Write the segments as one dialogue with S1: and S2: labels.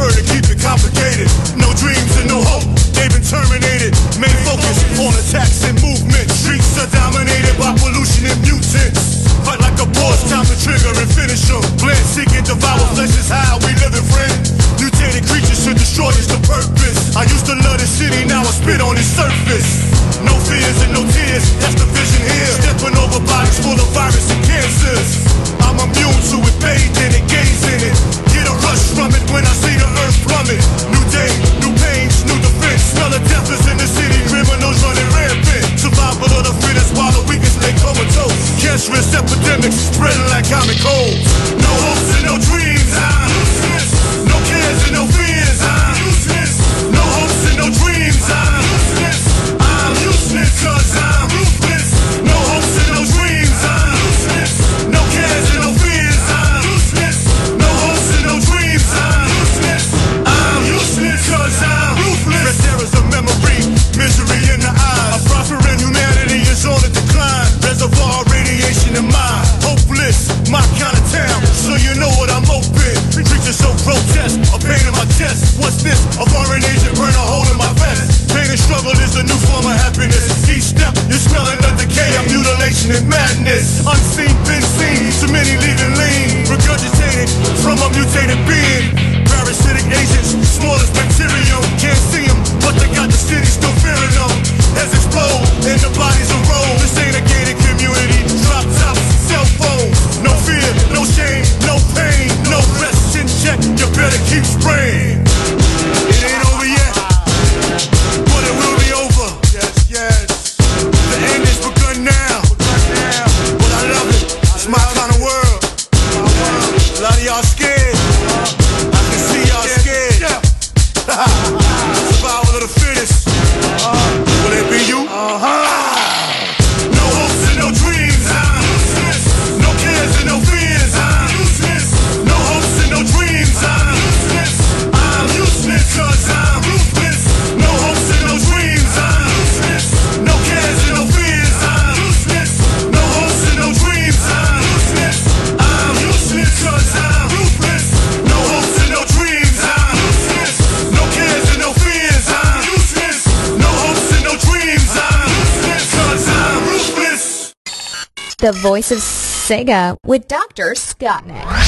S1: prefer to keep it complicated. No dreams and no hope, they've been terminated. Main focus on attacks and movement. Streets are dominated by pollution and mutants. Fight like a boss, time to trigger and finish them. Blend, seek, and devour flesh is how we live and friend. Mutated creatures to destroy is the purpose. I used to love this city, now I spit on its surface. No fears and no tears, that's the vision here. Stepping over bodies full of virus and cancers. pandemic, spreading like common cold. many leaders. the
S2: voice of Sega with Dr.
S3: Scottnik.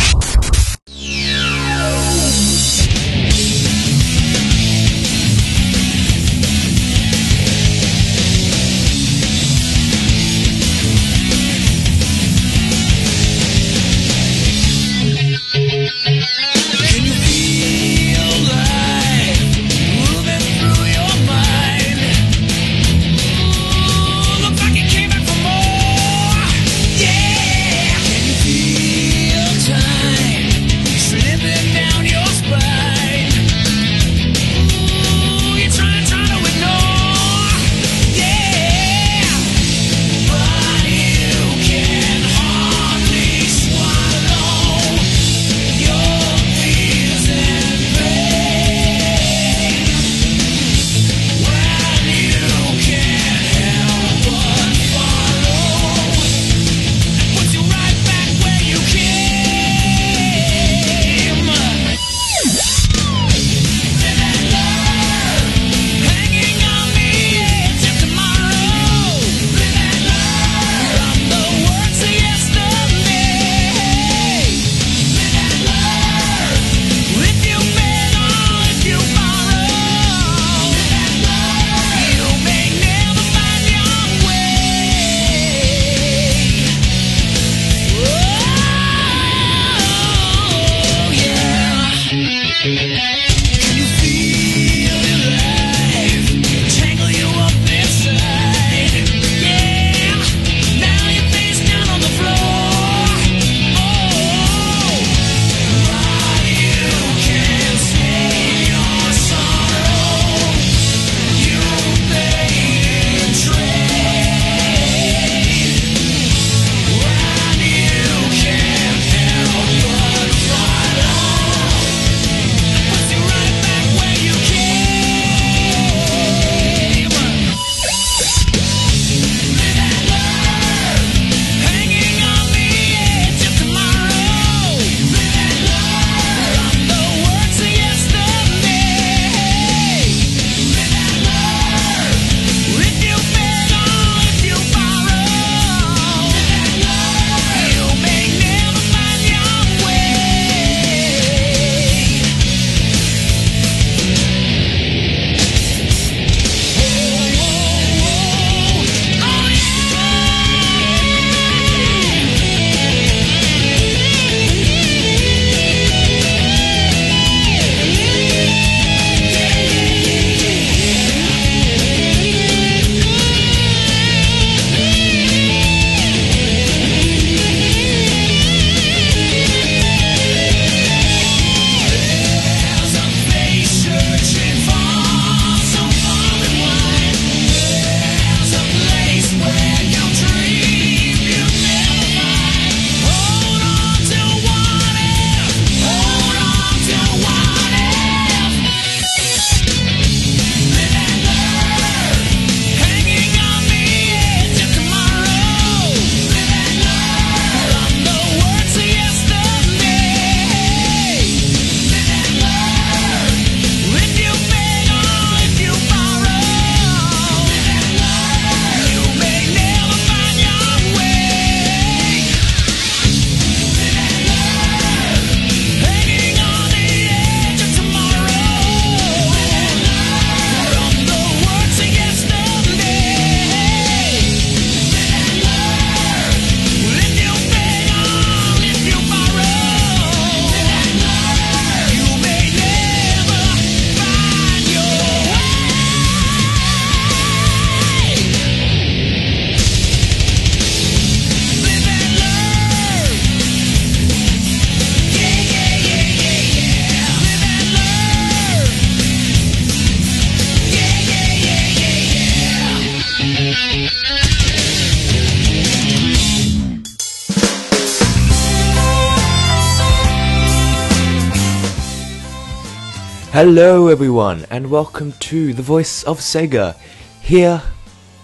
S4: Hello, everyone, and welcome to the Voice of Sega here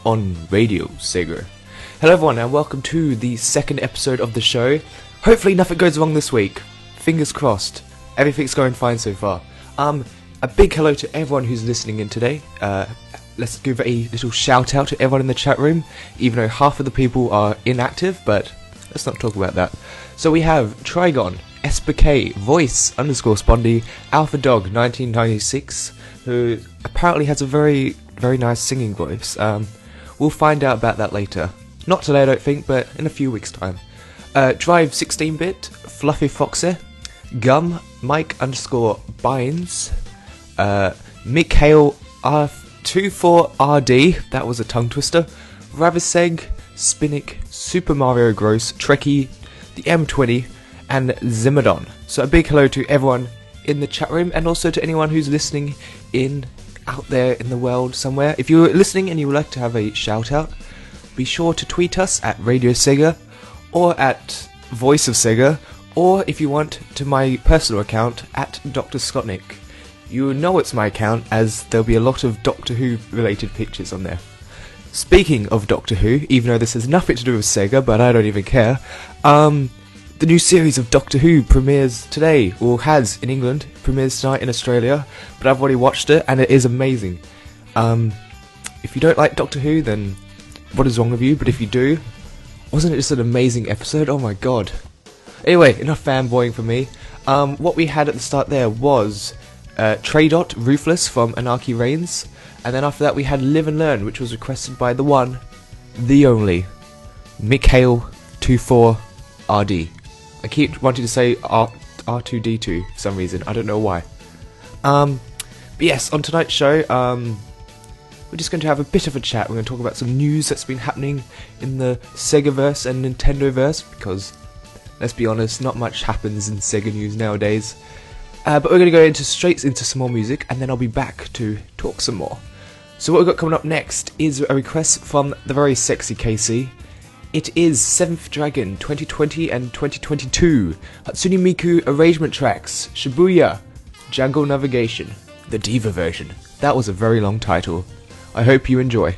S4: on Radio Sega. Hello, everyone, and welcome to the second episode of the show. Hopefully, nothing goes wrong this week. Fingers crossed. Everything's going fine so far. Um, a big hello to everyone who's listening in today. Uh, let's give a little shout out to everyone in the chat room, even though half of the people are inactive, but let's not talk about that. So we have Trigon, SBK, Voice underscore Spondy, Alpha Dog 1996, who apparently has a very, very nice singing voice. Um, we'll find out about that later. Not today, I don't think, but in a few weeks' time. Uh, Drive 16 bit, Fluffy Foxy, Gum, Mike underscore binds uh, Mikhail R24RD, that was a tongue twister, Raviseg, Spinnick, Super Mario Gross, Trekkie, the M20, and Zimmadon. So a big hello to everyone in the chat room and also to anyone who's listening in out there in the world somewhere. If you're listening and you would like to have a shout out, be sure to tweet us at Radio Sega or at Voice of Sega or if you want to my personal account at Dr. Scottnik. You know it's my account as there'll be a lot of Doctor Who related pictures on there. Speaking of Doctor Who, even though this has nothing to do with Sega, but I don't even care, um, the new series of Doctor Who premieres today, or has in England, premieres tonight in Australia, but I've already watched it and it is amazing. Um, if you don't like Doctor Who, then what is wrong with you? But if you do, wasn't it just an amazing episode? Oh my god. Anyway, enough fanboying for me. Um, what we had at the start there was uh, Traydot Ruthless from Anarchy Reigns, and then after that we had Live and Learn, which was requested by the one, the only, Mikhail24RD. I keep wanting to say R- R2D2 for some reason, I don't know why. Um, but yes, on tonight's show, um, we're just going to have a bit of a chat. We're going to talk about some news that's been happening in the Segaverse and Nintendoverse, because let's be honest, not much happens in Sega news nowadays. Uh, but we're going to go into straight into some more music, and then I'll be back to talk some more. So what we've got coming up next is a request from the very sexy Casey. It is Seventh Dragon 2020 and 2022 Hatsune Miku arrangement tracks Shibuya Jungle Navigation, the Diva version. That was a very long title. I hope you enjoy.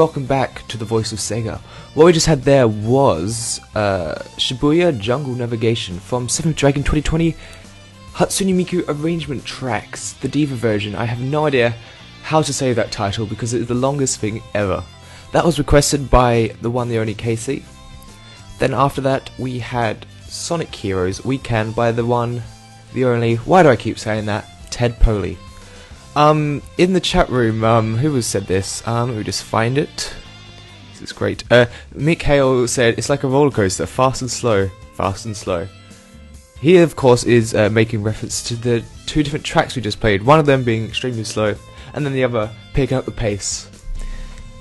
S4: Welcome back to the Voice of Sega. What we just had there was uh, Shibuya Jungle Navigation from Seventh Dragon 2020 Hatsune Miku Arrangement Tracks, the Diva version. I have no idea how to say that title because it is the longest thing ever. That was requested by the one, the only Casey. Then after that, we had Sonic Heroes We Can by the one, the only. Why do I keep saying that? Ted Poley. Um, in the chat room, um, who has said this? Um, let me just find it. This is great. Uh, Mikhail said it's like a roller coaster, fast and slow, fast and slow. He, of course, is uh, making reference to the two different tracks we just played. One of them being extremely slow, and then the other picking up the pace.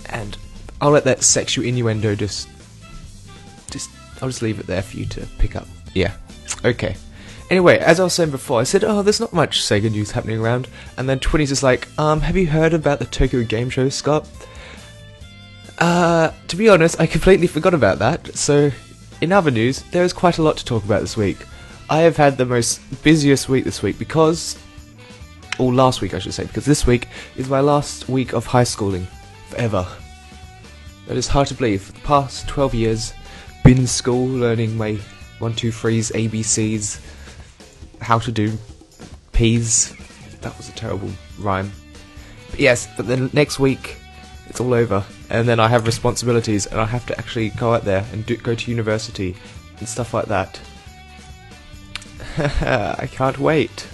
S4: And I'll let that sexual innuendo just, just, I'll just leave it there for you to pick up. Yeah. Okay. Anyway, as I was saying before, I said, oh, there's not much Sega news happening around. And then 20's is like, um, have you heard about the Tokyo Game Show, Scott? Uh, to be honest, I completely forgot about that. So, in other news, there is quite a lot to talk about this week. I have had the most busiest week this week because, or last week I should say, because this week is my last week of high schooling forever. It is hard to believe. For the past 12 years, been in school learning my one, two, threes, ABCs, how to do peas. That was a terrible rhyme. But yes, but then next week it's all over, and then I have responsibilities, and I have to actually go out there and do, go to university and stuff like that. I can't wait.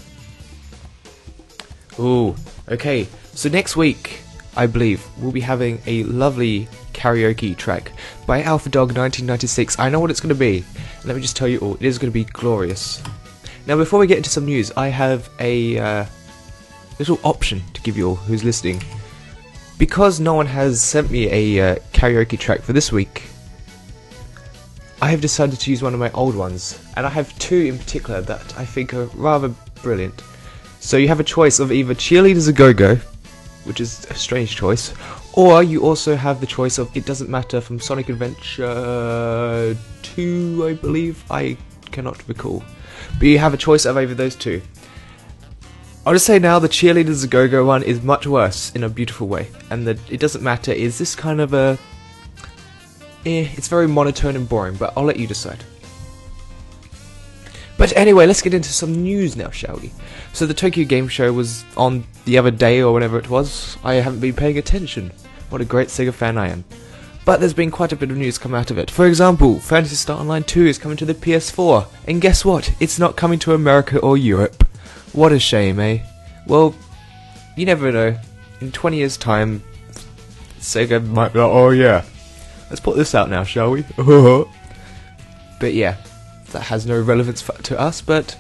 S4: Ooh, okay. So next week, I believe, we'll be having a lovely karaoke track by Alpha Dog 1996. I know what it's going to be. Let me just tell you all, it is going to be glorious. Now, before we get into some news, I have a uh, little option to give you all who's listening. Because no one has sent me a uh, karaoke track for this week, I have decided to use one of my old ones, and I have two in particular that I think are rather brilliant. So you have a choice of either Cheerleaders a Go Go, which is a strange choice, or you also have the choice of It Doesn't Matter from Sonic Adventure 2, I believe. I cannot recall. But you have a choice of either those two. I'll just say now the Cheerleaders a Go Go one is much worse in a beautiful way, and the It Doesn't Matter is this kind of a. Eh, it's very monotone and boring, but I'll let you decide. But anyway, let's get into some news now, shall we? So the Tokyo Game Show was on the other day or whenever it was. I haven't been paying attention. What a great Sega fan I am. But there's been quite a bit of news come out of it. For example, Phantasy Star Online 2 is coming to the PS4. And guess what? It's not coming to America or Europe. What a shame, eh? Well, you never know. In 20 years' time, Sega might be like, oh yeah, let's put this out now, shall we? but yeah, that has no relevance to us, but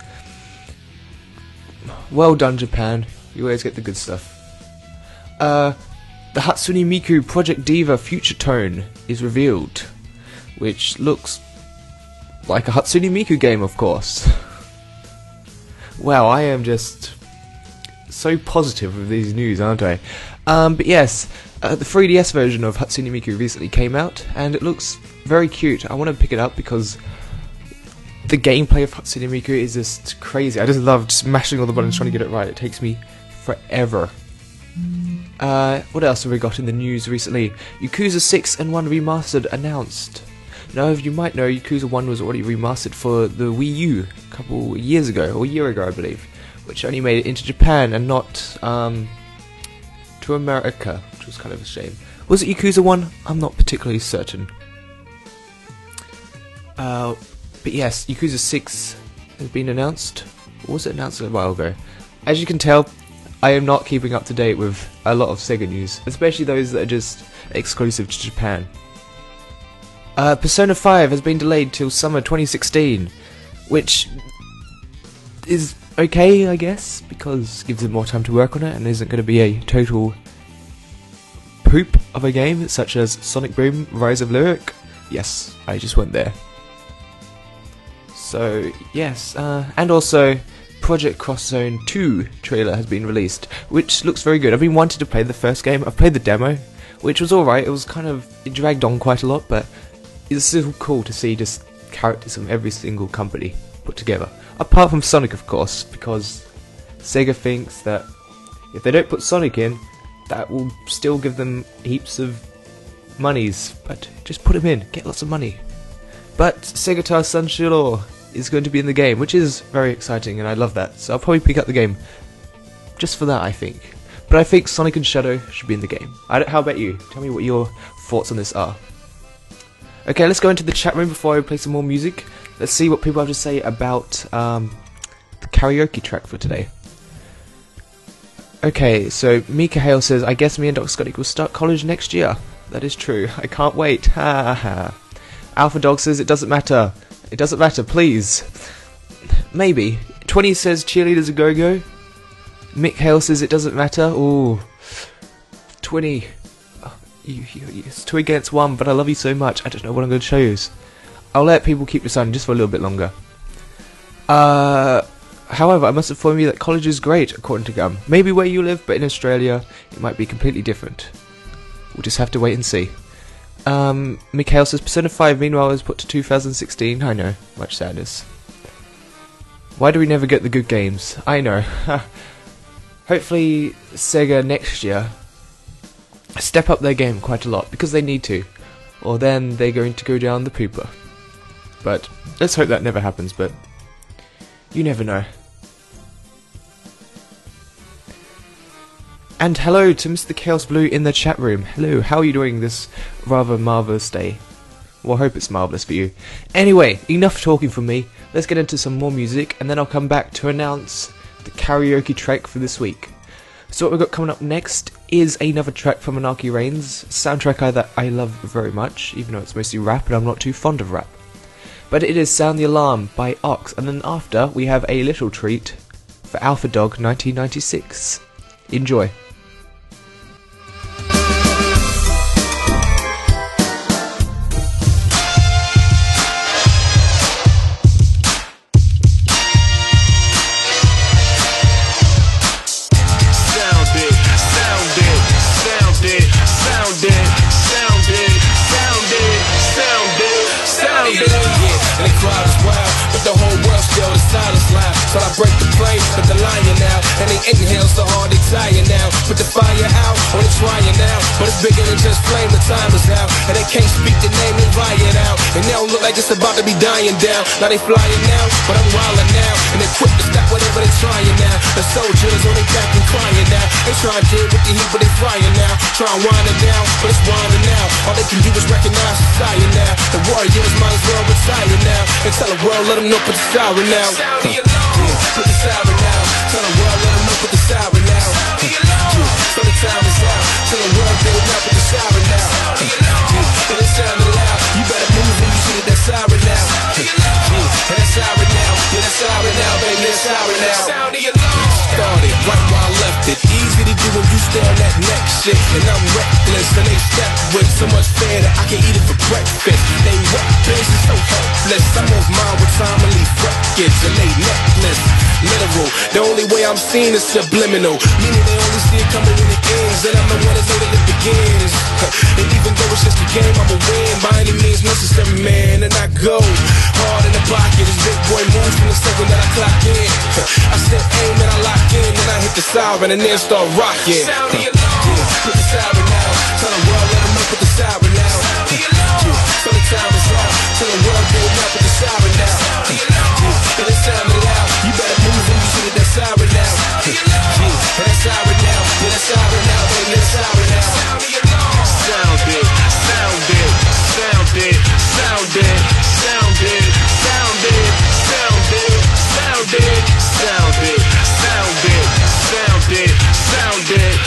S4: well done, Japan. You always get the good stuff. Uh, the Hatsune Miku Project Diva Future Tone is revealed, which looks like a Hatsune Miku game, of course. wow, I am just so positive with these news, aren't I? Um, but yes, uh, the 3DS version of Hatsune Miku recently came out, and it looks very cute. I want to pick it up because the gameplay of Hatsune Miku is just crazy. I just love just mashing all the buttons trying to get it right. It takes me forever. Uh, what else have we got in the news recently? Yakuza 6 and 1 Remastered announced. Now, if you might know, Yakuza 1 was already remastered for the Wii U a couple years ago, or a year ago, I believe, which only made it into Japan and not um, to America, which was kind of a shame. Was it Yakuza 1? I'm not particularly certain. Uh, but yes, Yakuza 6 has been announced. Or was it announced a while ago? As you can tell, I am not keeping up to date with a lot of Sega news, especially those that are just exclusive to Japan. Uh, Persona 5 has been delayed till summer 2016, which is okay, I guess, because it gives them more time to work on it and isn't going to be a total poop of a game such as Sonic Boom Rise of Lyric. Yes, I just went there. So, yes, uh, and also Project Cross Zone 2 trailer has been released, which looks very good. I've been wanting to play the first game. I've played the demo, which was alright. It was kind of it dragged on quite a lot, but it's still cool to see just characters from every single company put together. Apart from Sonic, of course, because Sega thinks that if they don't put Sonic in, that will still give them heaps of monies, but just put him in, get lots of money. But Segata Sanshiro is going to be in the game, which is very exciting, and I love that. So I'll probably pick up the game just for that, I think. But I think Sonic and Shadow should be in the game. How about you? Tell me what your thoughts on this are. Okay, let's go into the chat room before I play some more music. Let's see what people have to say about um, the karaoke track for today. Okay, so Mika Hale says, I guess me and Dr. Scotty will start college next year. That is true. I can't wait. Ha ha. Alpha Dog says, it doesn't matter. It doesn't matter, please. Maybe. 20 says, cheerleaders a go go. Mick Hale says, it doesn't matter. Ooh. 20. Oh, you, you, it's two against one, but I love you so much. I don't know what I'm going to you. I'll let people keep deciding just for a little bit longer. Uh, however, I must inform you that college is great, according to Gum. Maybe where you live, but in Australia, it might be completely different. We'll just have to wait and see. Um, Mikhail says Persona 5 meanwhile is put to 2016. I know, much sadness. Why do we never get the good games? I know. Hopefully, Sega next year step up their game quite a lot because they need to, or then they're going to go down the pooper. But let's hope that never happens. But you never know. And hello to Mr. Chaos Blue in the chat room. Hello, how are you doing this rather marvellous day? Well, I hope it's marvellous for you. Anyway, enough talking from me. Let's get into some more music, and then I'll come back to announce the karaoke track for this week. So what we've got coming up next is another track from Anarchy Reigns, soundtrack I, that I love very much, even though it's mostly rap and I'm not too fond of rap. But it is Sound the Alarm by Ox, and then after we have a little treat for Alpha Dog 1996. Enjoy.
S5: To dying down. Now they flying now, but I'm wildin' now, and they quick to stop whatever they trying now. The soldiers on their back and crying now. They trying to deal with the heat, but they frying now. Try and wind it down, but it's winding now. All they can do is recognize society now. The warriors might as well retire now, and tell the world, let them know put the siren now.
S3: The
S5: put the siren now. Tell the world, let them know put the siren now. So the time is out. Tell the world, they will not put the siren now. And it sounded loud that's siren now. Yeah, that's siren now. Yeah, that's siren now, baby. That's siren now.
S3: Sound of your love
S5: started right where I left it. Easy to do when you stay on that next shit. And I'm reckless, and they step with so much fear that I can eat it for breakfast. They weapons is so helpless. I'm off mine with time and leave records and they necklace. Literal, the only way I'm seen is subliminal. Meaning they only see it coming when it ends. And I'm the one that's that begins. And even though it's just a game, I'ma win by any means necessary, man. And I go hard in the pocket. This big boy moves from the second that I clock in. I step aim and I lock in, then I hit the siren and then start rocking.
S3: Sound the alarm.
S5: put the siren now. Tell the world, let them know, put the siren now. Yeah, so the time is out. Tell the world, do it now, put the siren now. Yeah, and it's sounding loud. You better move when you see that siren now. Yeah, and that siren now. Yeah, that siren now, baby, that siren now.
S3: Sound the alarm.
S5: Sound it, sound it, sound it, sound it,
S6: shit.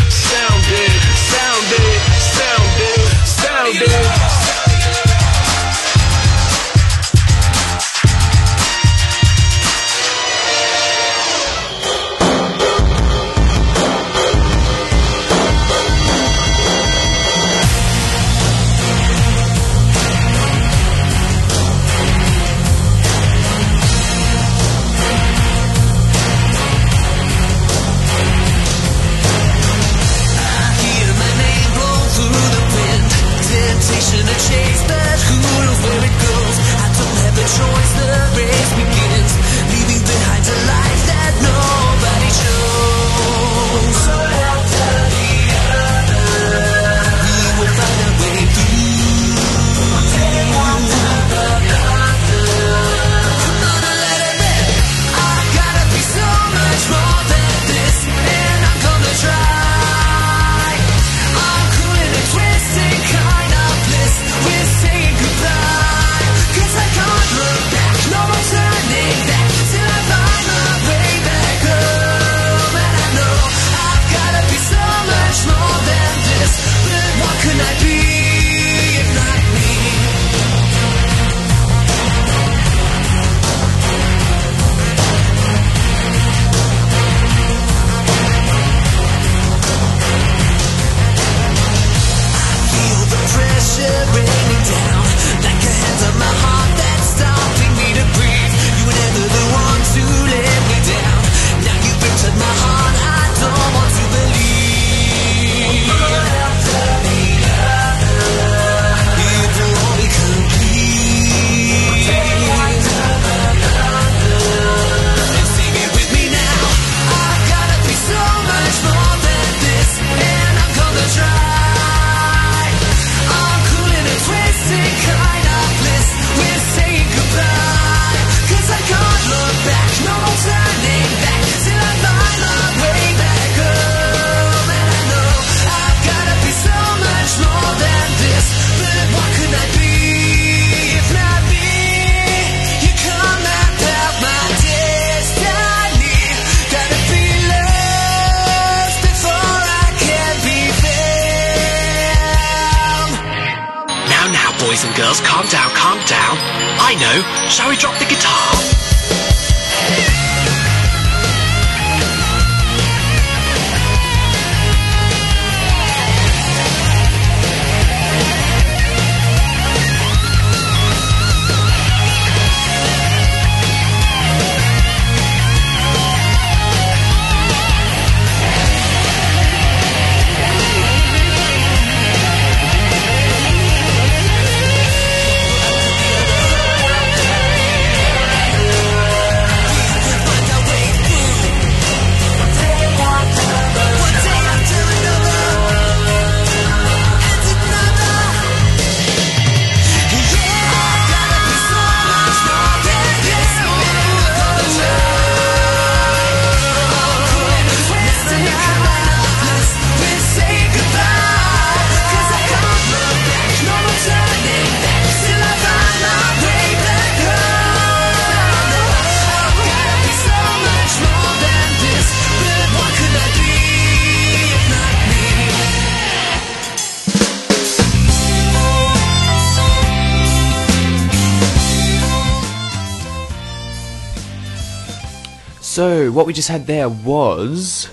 S4: So, what we just had there was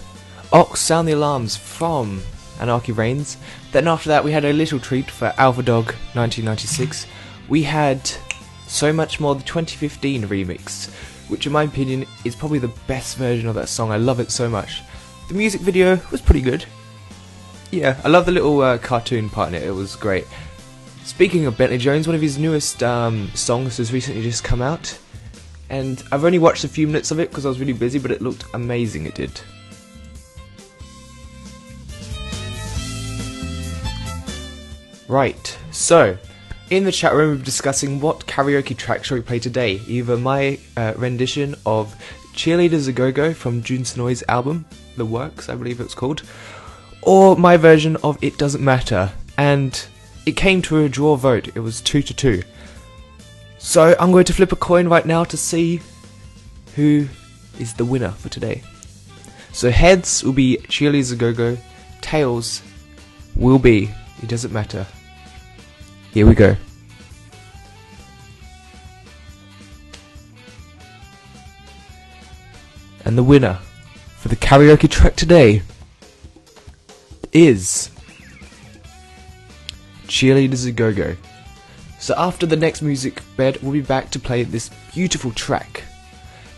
S4: Ox Sound the Alarms from Anarchy Reigns. Then after that, we had a little treat for Alpha Dog 1996. We had So Much More the 2015 remix, which in my opinion is probably the best version of that song. I love it so much. The music video was pretty good. Yeah, I love the little uh, cartoon part in it, it was great. Speaking of Bentley Jones, one of his newest um, songs has recently just come out and I've only watched a few minutes of it because I was really busy, but it looked amazing. It did. Right, so in the chat room, we're discussing what karaoke track shall we play today. Either my uh, rendition of "Cheerleaders a Go Go" from Jun Senoue's album, The Works, I believe it's called, or my version of "It Doesn't Matter." And it came to a draw vote. It was two to two. So I'm going to flip a coin right now to see who is the winner for today. So heads will be Cheerleaders a Go Go, tails will be It Doesn't Matter. Here we go. And the winner for the karaoke track today is Cheerleaders a Go Go. So after the next music bed, we'll be back to play this beautiful track.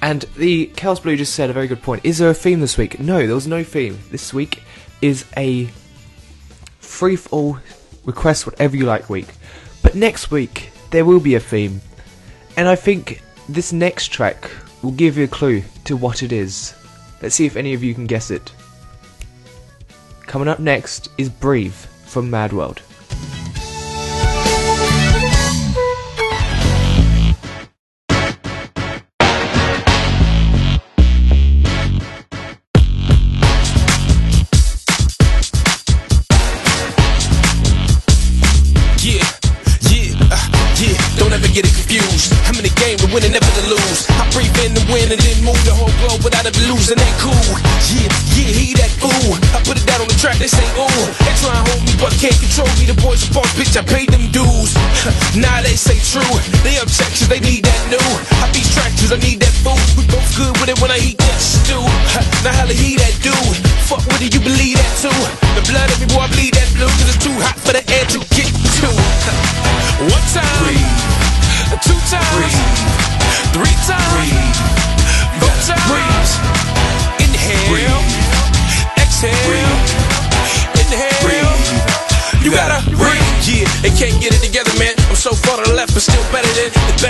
S4: And the Chaos Blue just said a very good point. Is there a theme this week? No, there was no theme. This week is a free for all request whatever you like week. But next week there will be a theme. And I think this next track will give you a clue to what it is. Let's see if any of you can guess it. Coming up next is Breathe from Mad World.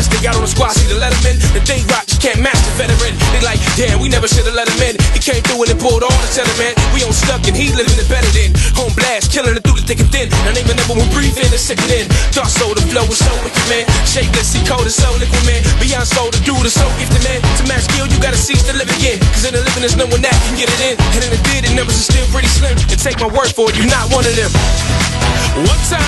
S5: Best they got on the squad. See the Letterman, the they rock, you can't match the veteran. They like, damn, we never should've let him in. He came through and it pulled all the man. We on stuck and he living it better than home blast, killing it through the thick and thin. Now name another one, breathe in and sick it in. Dark soul, the flow is so wicked, man. Shapeless, he cold, is so liquid, man. Beyond soul, the dude is so gifted, man. To match skill, you gotta cease to live again. Cause in the living, there's no one that can get it in. And in the did, the numbers are still pretty slim. And take my word for it, you're not one of them. One time,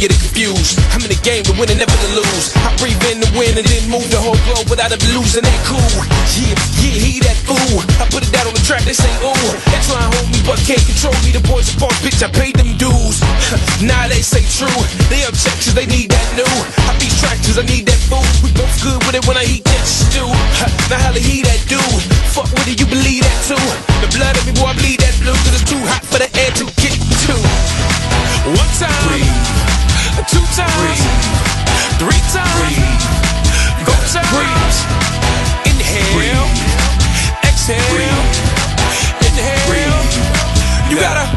S5: get it confused. I'm in the game to win and never to lose. I breathe in the wind and then move the whole globe without ever losing that cool. Yeah, yeah, he that fool. I put it down on the track, they say, ooh. They try and hold me, but can't control me. The boys are boss, bitch, I paid them dues. now they say true. They checks, they need that new. I beat tractors, I need that food. We both good with it when I eat that stew. Now how he that do? Fuck with it, you believe that too. The blood of me, boy, I bleed that blue. Cause it's too hot for the air to get to. One time, two times, three times, go times. Inhale, exhale, inhale. You gotta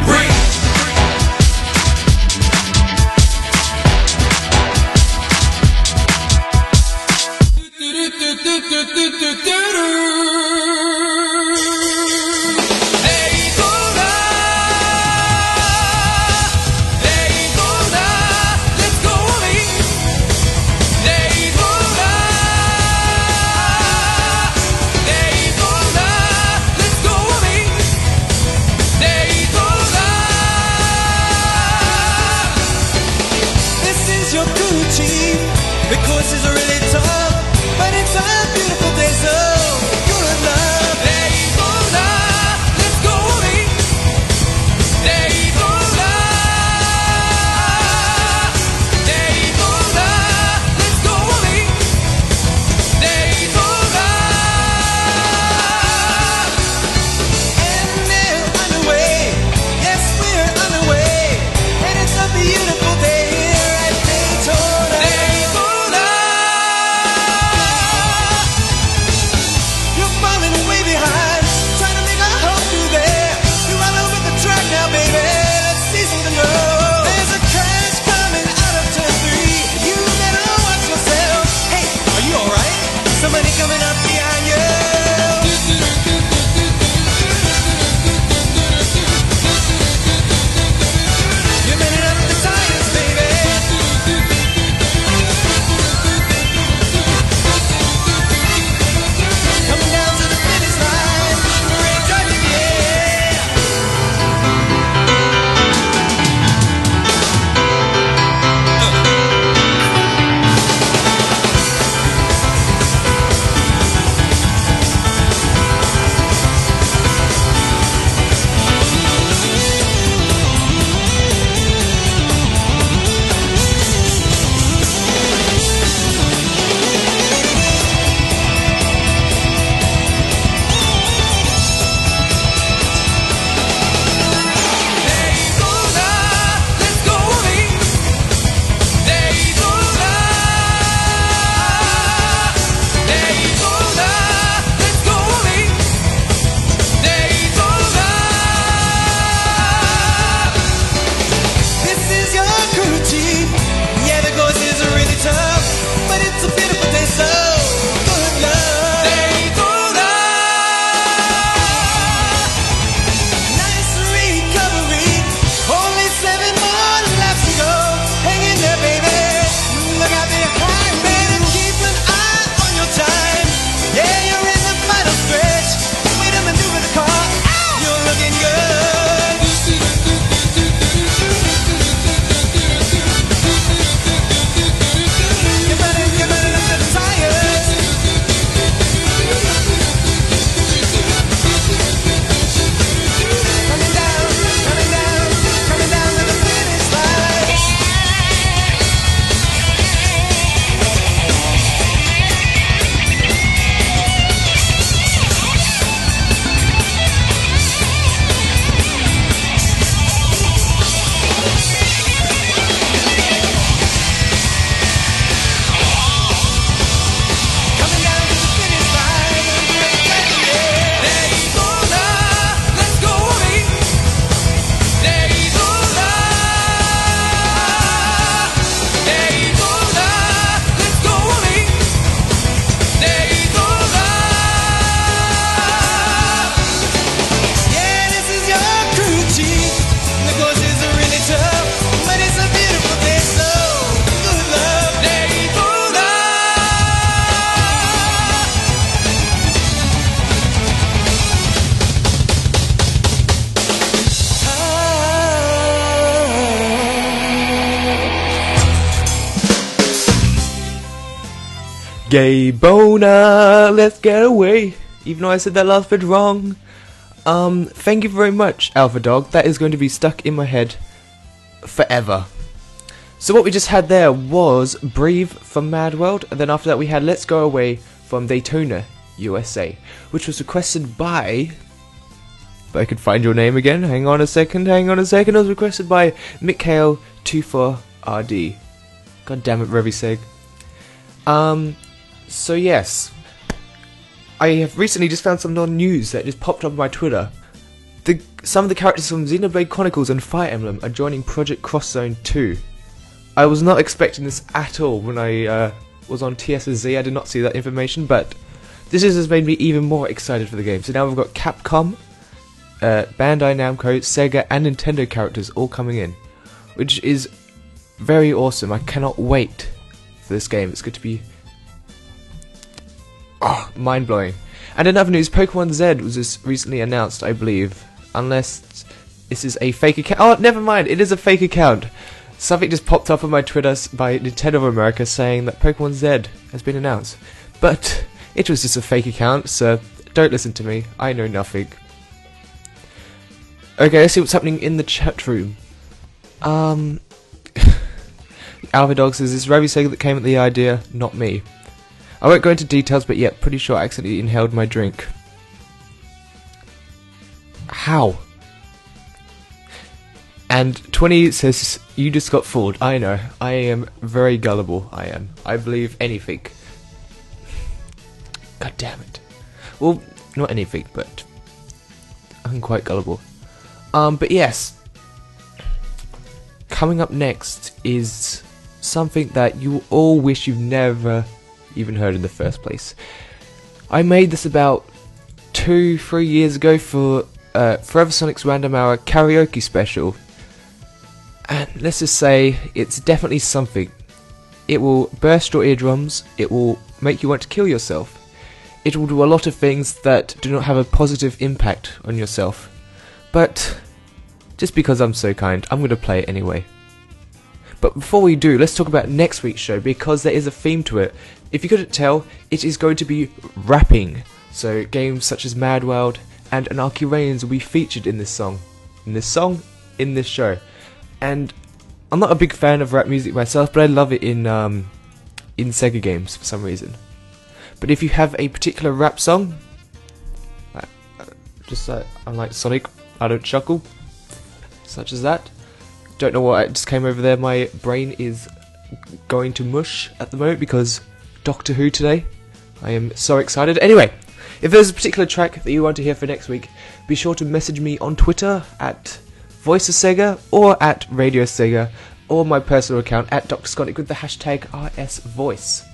S4: Gay boner, let's get away. Even though I said that last bit wrong. Um, thank you very much, Alpha Dog. That is going to be stuck in my head forever. So what we just had there was Breathe from Mad World, and then after that we had Let's Go Away from Daytona, USA, which was requested by. If I could find your name again, hang on a second, hang on a second. It was requested by Mikhail24RD. God damn it, Reviseg. Um, so yes, I have recently just found some non-news that just popped up on my Twitter. The, some of the characters from Xenoblade Chronicles and Fire Emblem are joining Project Cross Zone 2. I was not expecting this at all when I uh, was on TSZ. I did not see that information, but this has made me even more excited for the game. So now we've got Capcom, uh, Bandai Namco, Sega, and Nintendo characters all coming in, which is very awesome. I cannot wait for this game. It's going to be oh, mind blowing. And in other news, Pokemon Z was just recently announced, I believe. Unless this is a fake account. Oh, never mind. It is a fake account. Something just popped up on my Twitter by Nintendo of America saying that Pokemon Z has been announced. But it was just a fake account, so don't listen to me. I know nothing. Okay, let's see what's happening in the chat room. Um, Alpha Dog says it's Ravi Sega that came up with the idea, not me. I won't go into details, but yeah, pretty sure I accidentally inhaled my drink. How? And 20 says, You just got fooled. I know. I am very gullible. I am. I believe anything. God damn it. Well, not anything, but I'm quite gullible. Um, but yes. Coming up next is something that you all wish you've never even heard in the first place. I made this about two, three years ago for uh, Forever Sonic's Random Hour karaoke special. And let's just say it's definitely something. It will burst your eardrums, it will make you want to kill yourself. It will do a lot of things that do not have a positive impact on yourself. But just because I'm so kind, I'm going to play it anyway. But before we do, let's talk about next week's show because there is a theme to it. If you couldn't tell, it is going to be rapping. So games such as Mad World and Anarchy Reigns will be featured in this song. In this song, in this show. And I'm not a big fan of rap music myself, but I love it in um, in Sega games for some reason. But if you have a particular rap song, uh, just uh, unlike Sonic, I don't chuckle, such as that. Don't know what I just came over there. My brain is going to mush at the moment because Doctor Who today. I am so excited. Anyway, if there's a particular track that you want to hear for next week, be sure to message me on Twitter at Voice of Sega or at Radio Sega or my personal account at Dr. Scottnik with the hashtag RSVoice.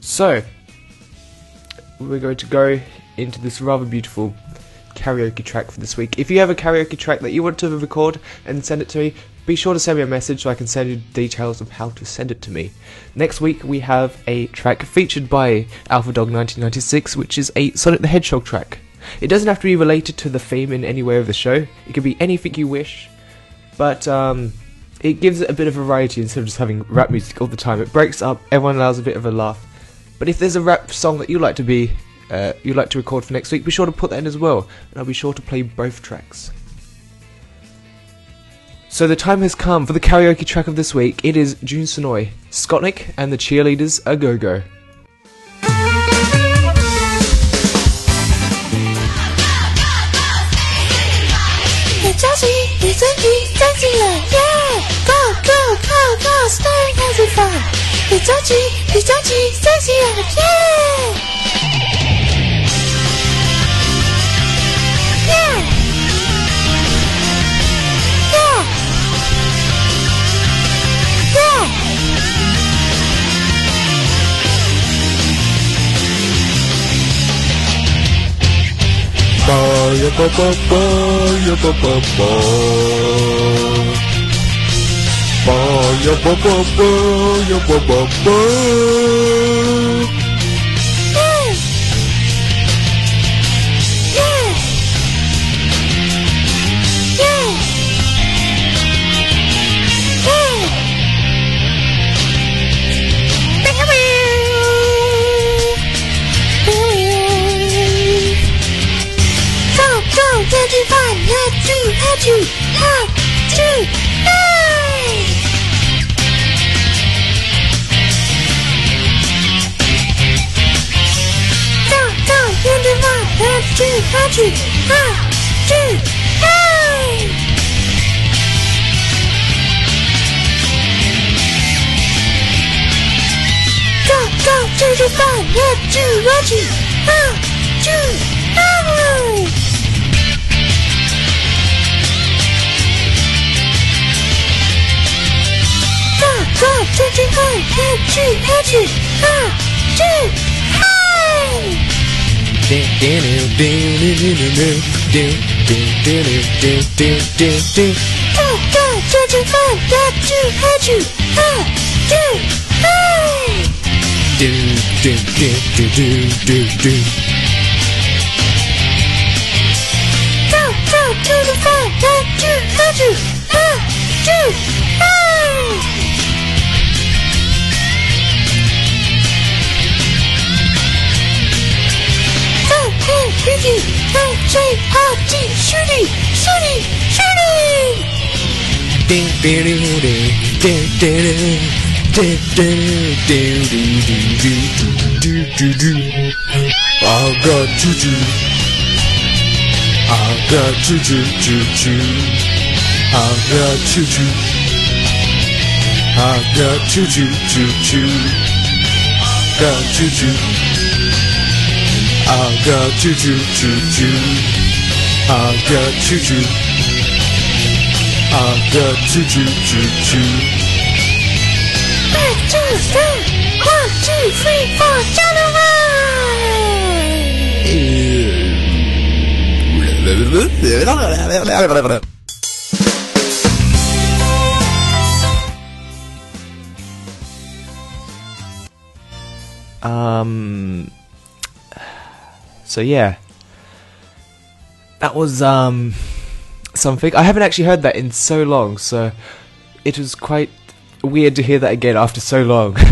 S4: So, we're going to go into this rather beautiful karaoke track for this week. If you have a karaoke track that you want to record and send it to me, be sure to send me a message so I can send you details of how to send it to me. Next week we have a track featured by Alpha Dog 1996, which is a Sonic the Hedgehog track. It doesn't have to be related to the theme in any way of the show. It could be anything you wish, but um, it gives it a bit of variety instead of just having rap music all the time. It breaks up, everyone allows a bit of a laugh. But if there's a rap song that you like to be uh, you'd like to record for next week, be sure to put that in as well, and I'll be sure to play both tracks. So the time has come for the karaoke track of this week. It is Jun Senoue, Scottnik, and the cheerleaders a go go.
S7: Bye, ba ba bye, ba ba bye. Bye, ba ba bye, ba ba bye.
S8: hachi, hachi, hey! Down, down, in the line, hachi, hachi, hachi, hey! Go, go, to the fun, hachi, hachi, hachi, hey! Go, go, to the fun, hachi, hachi, hachi, hey! Go, go, to the fun, hachi, hachi, hachi, hey! Go, go, to the fun, hachi, hachi, hachi, hey! Go, Ricky, hachi, hachi, shooting, shooting, shooting!
S7: Ding, ding, ding, ding, ding, ding, ding, ding, ding, ding, ding, ding, ding, ding. I got choo choo. I got choo choo choo choo. I got choo choo. I got choo choo choo choo. Got choo choo. I got choo choo choo choo. I got choo choo. I got choo choo choo choo.
S4: Um. So yeah, that was um something I haven't actually heard that in so long. So it was quite weird to hear that again after so long.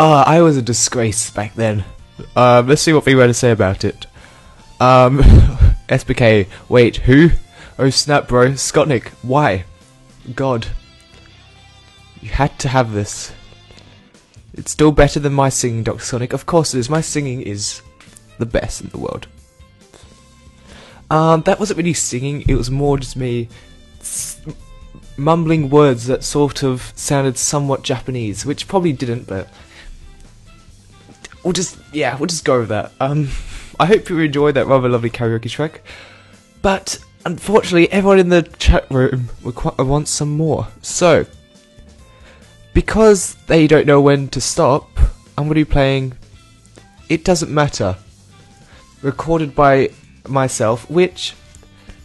S4: Ah, I was a disgrace back then. Um, let's see what we were to say about it. Um, SBK, wait, who? Oh snap, bro, Scottnik, why? God, you had to have this. It's still better than my singing, Dr. Sonic. Of course it is. My singing is the best in the world. Um, that wasn't really singing. It was more just me s- mumbling words that sort of sounded somewhat Japanese, which probably didn't, but we'll just yeah, we'll just go with that. Um, I hope you enjoyed that rather lovely karaoke track, but unfortunately, everyone in the chat room requ- wants some more. So, because they don't know when to stop, I'm going to be playing "It Doesn't Matter," recorded by myself, which.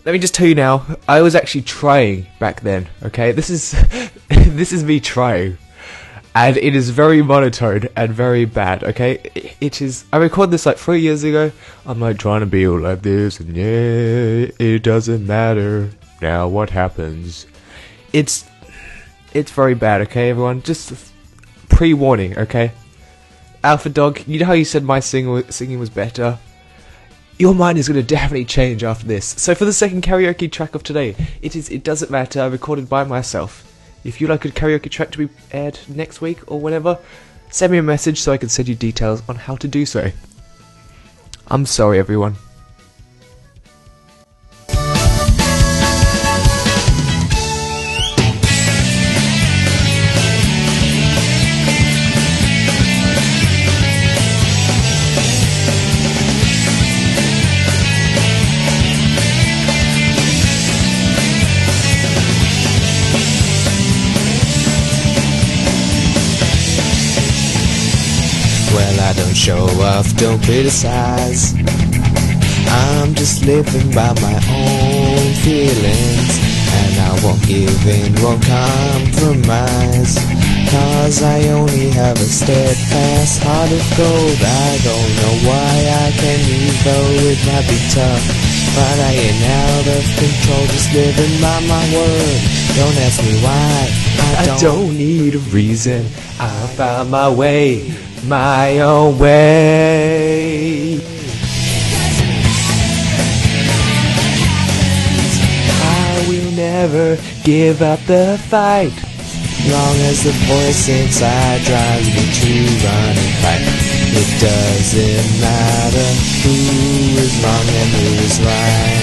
S4: Let me just tell you now, I was actually trying back then, okay? This is this is me trying. And it is very monotone and very bad, okay? It is I recorded this like 3 years ago. I'm like trying to be all like this and yeah, it doesn't matter. Now what happens? It's it's very bad, okay, everyone? Just pre-warning, okay? Alpha Dog, you know how you said my sing- singing was better? Your mind is going to definitely change after this. So for the second karaoke track of today, it is It Doesn't Matter, recorded by myself. If you'd like a karaoke track to be aired next week or whenever, send me a message so I can send you details on how to do so. I'm sorry everyone.
S9: Show off, don't criticize. I'm just living by my own feelings. And I won't give in, won't compromise. Cause I only have a steadfast heart of gold. I don't know why I can leave, though it might be tough. But I ain't out of control, just living by my word. Don't ask me why. I don't,
S4: I don't need a reason. I found my way, my own way. I will never give up the fight.
S9: Long as the voice inside drives me to run and fight. It doesn't matter who is wrong and who is right.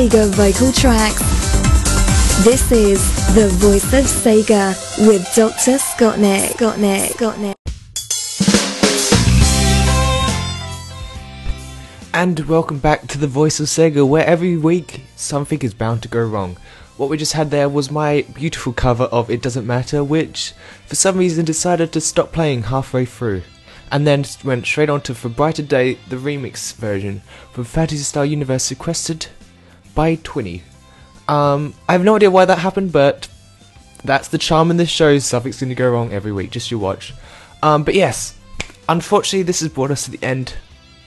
S8: Sega vocal tracks. This is The Voice of Sega with Dr. Scottnik. Scottnik. Scottnik.
S4: And welcome back to the Voice of Sega, where every week something is bound to go wrong. What we just had there was my beautiful cover of It Doesn't Matter, which for some reason decided to stop playing halfway through. And then went straight on to For Brighter Day, the remix version from Phantasy Star Universe requested by Twinny. Um, I have no idea why that happened, but that's the charm in this show. Something's going to go wrong every week, just you watch. Um, but yes, unfortunately, this has brought us to the end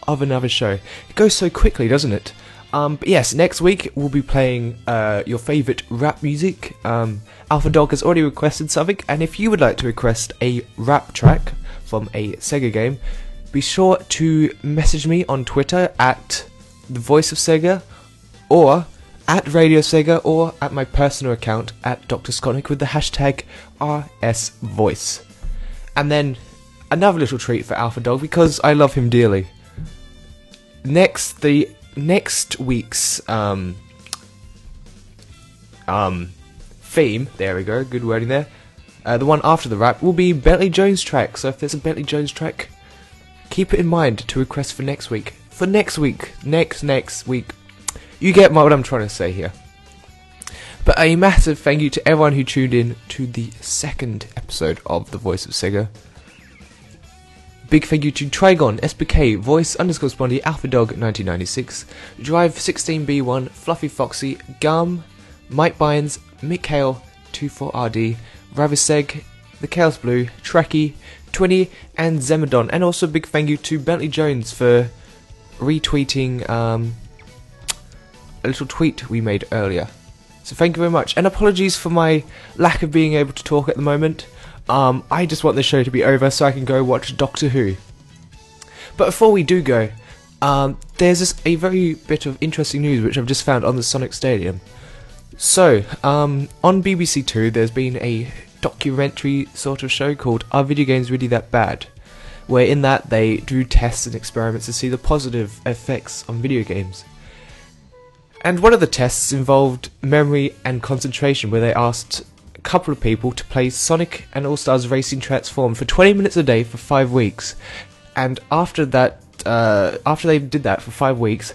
S4: of another show. It goes so quickly, doesn't it? Um, but yes, next week we'll be playing uh, your favourite rap music. Um, Alpha Dog has already requested something, and if you would like to request a rap track from a Sega game, be sure to message me on Twitter at the Voice of Sega, or at Radio Sega, or at my personal account at Dr. Scottnik with the hashtag RSVoice. And then another little treat for Alpha Dog because I love him dearly next the next week's um um theme there we go good wording there uh, the one after the rap will be bentley jones track so if there's a bentley jones track keep it in mind to request for next week for next week next next week you get what i'm trying to say here but a massive thank you to everyone who tuned in to the second episode of the voice of sega Big thank you to Trigon, SPK, Voice underscore Spondy, Alpha Dog 1996, Drive 16B1, Fluffy Foxy, Gum, Mike Bynes, Mick Hale, 24RD, Raviseg, The Chaos Blue, Trekkie, Twinny, and Zemodon. And also big thank you to Bentley Jones for retweeting um, a little tweet we made earlier. So thank you very much. And apologies for my lack of being able to talk at the moment. Um, I just want the show to be over so I can go watch Doctor Who. But before we do go, um, there's this, a very bit of interesting news which I've just found on the Sonic Stadium. So, um, on BBC Two, there's been a documentary sort of show called Are Video Games Really That Bad? Where in that they do tests and experiments to see the positive effects on video games. And one of the tests involved memory and concentration, where they asked a couple of people to play Sonic and All Stars Racing Transform for 20 minutes a day for five weeks. And after that, uh, after they did that for five weeks,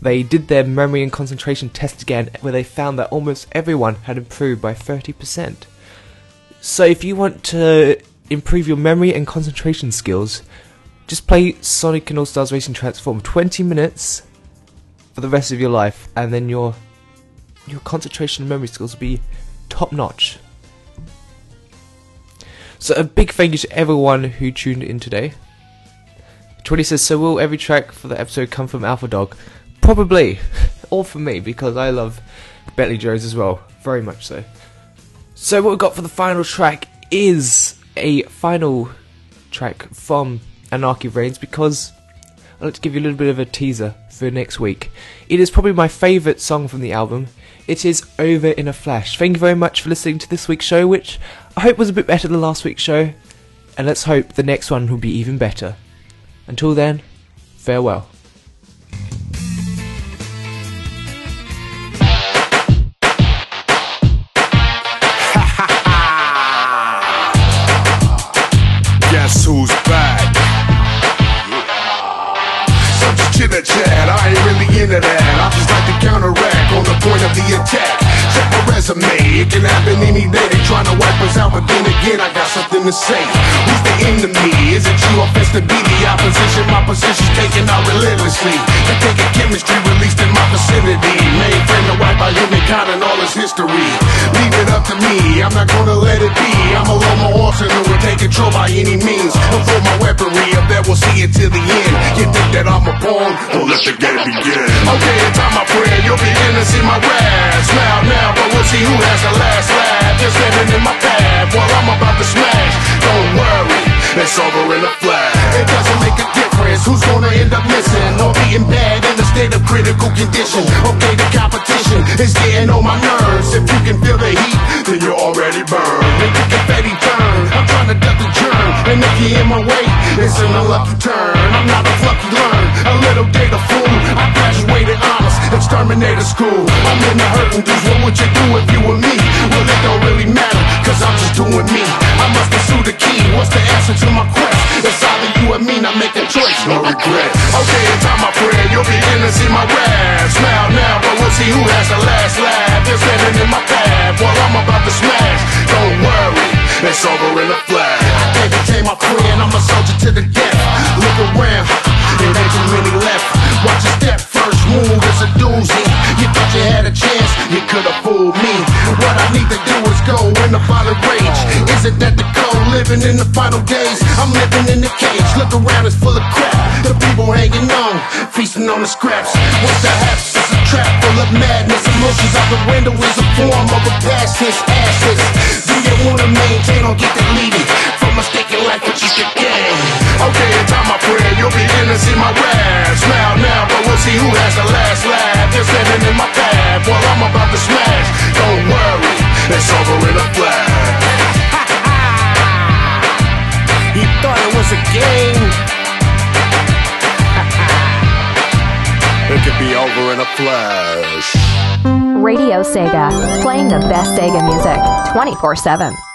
S4: they did their memory and concentration test again, where they found that almost everyone had improved by 30%. So if you want to improve your memory and concentration skills, just play Sonic and All Stars Racing Transform 20 minutes for the rest of your life, and then your your concentration and memory skills will be top notch. So a big thank you to everyone who tuned in today. Twitty says, so will every track for the episode come from Alpha Dog? Probably. All from me, because I love Bentley Jones as well. Very much so. So what we've got for the final track is a final track from Anarchy Reigns, because I'd like to give you a little bit of a teaser for next week. It is probably my favourite song from the album. It is Over in a Flash. Thank you very much for listening to this week's show, which I hope was a bit better than last week's show. And let's hope the next one will be even better. Until then, farewell.
S5: Out, but then again, I got something to say. Who's the enemy? Is it you or to be the opposition? My position's taken out relentlessly. They taking chemistry released in my vicinity. Mainframe to wipe out humankind and all its history. Leave it up to me, I'm not gonna let it be. I'm a load my arsenal and take control by any means. Unfold my weaponry, up there we'll see it till the end. You think that I'm a pawn? Don't let the game begin. Okay, it's time, my friend, you'll begin to see my wrath. Smile now, but we'll see who has the last laugh. You're standing in my path while I'm about to smash. Don't worry, it's over in a flash. It doesn't make a difference who's gonna end up missing or being bad in a state of critical condition. Okay, the competition is getting on my nerves. If you can feel the heat, then you're already burned. Make the confetti burn. I'm trying to duck the germ, and if you're in my way, it's an unlucky turn. I'm not a flucky learn, a little data fool. I graduated honest and started Terminator school. I'm in the hurting dudes. What would you do if you were me? Well, it don't really matter, cause I'm just doing me. I must pursue the key. What's the answer to my quest? It's either you or me, now make a choice, no regret. Okay, in time I pray, you'll be in to see my wrath. Smile now, but we'll see who has the last laugh. You're standing in my path while I'm about to smash. Don't worry, it's over in a flash. I became my friend, I'm a soldier to the death. Look around, it ain't too many left. Watch your step, first move is a doozy. You thought you had a chance, you could've fooled me. What I need to do is go in the violent rage. Isn't that the code? Living in the final days, I'm living in the cage. Look around, it's full of crap. The people hanging on, feasting on the scraps. What's the haps? It's a trap full of madness. Emotions out the window is a form of a past tense ashes. Do you wanna maintain or get deleted life you should gain? Okay, in time I pray you'll be in to see my now, but we'll see who has the last laugh. You're standing in my path I'm about to smash. Don't worry, it's over in a flash. He thought it was a game. it could be over in a flash.
S2: Radio Sega, playing the best Sega music 24 7.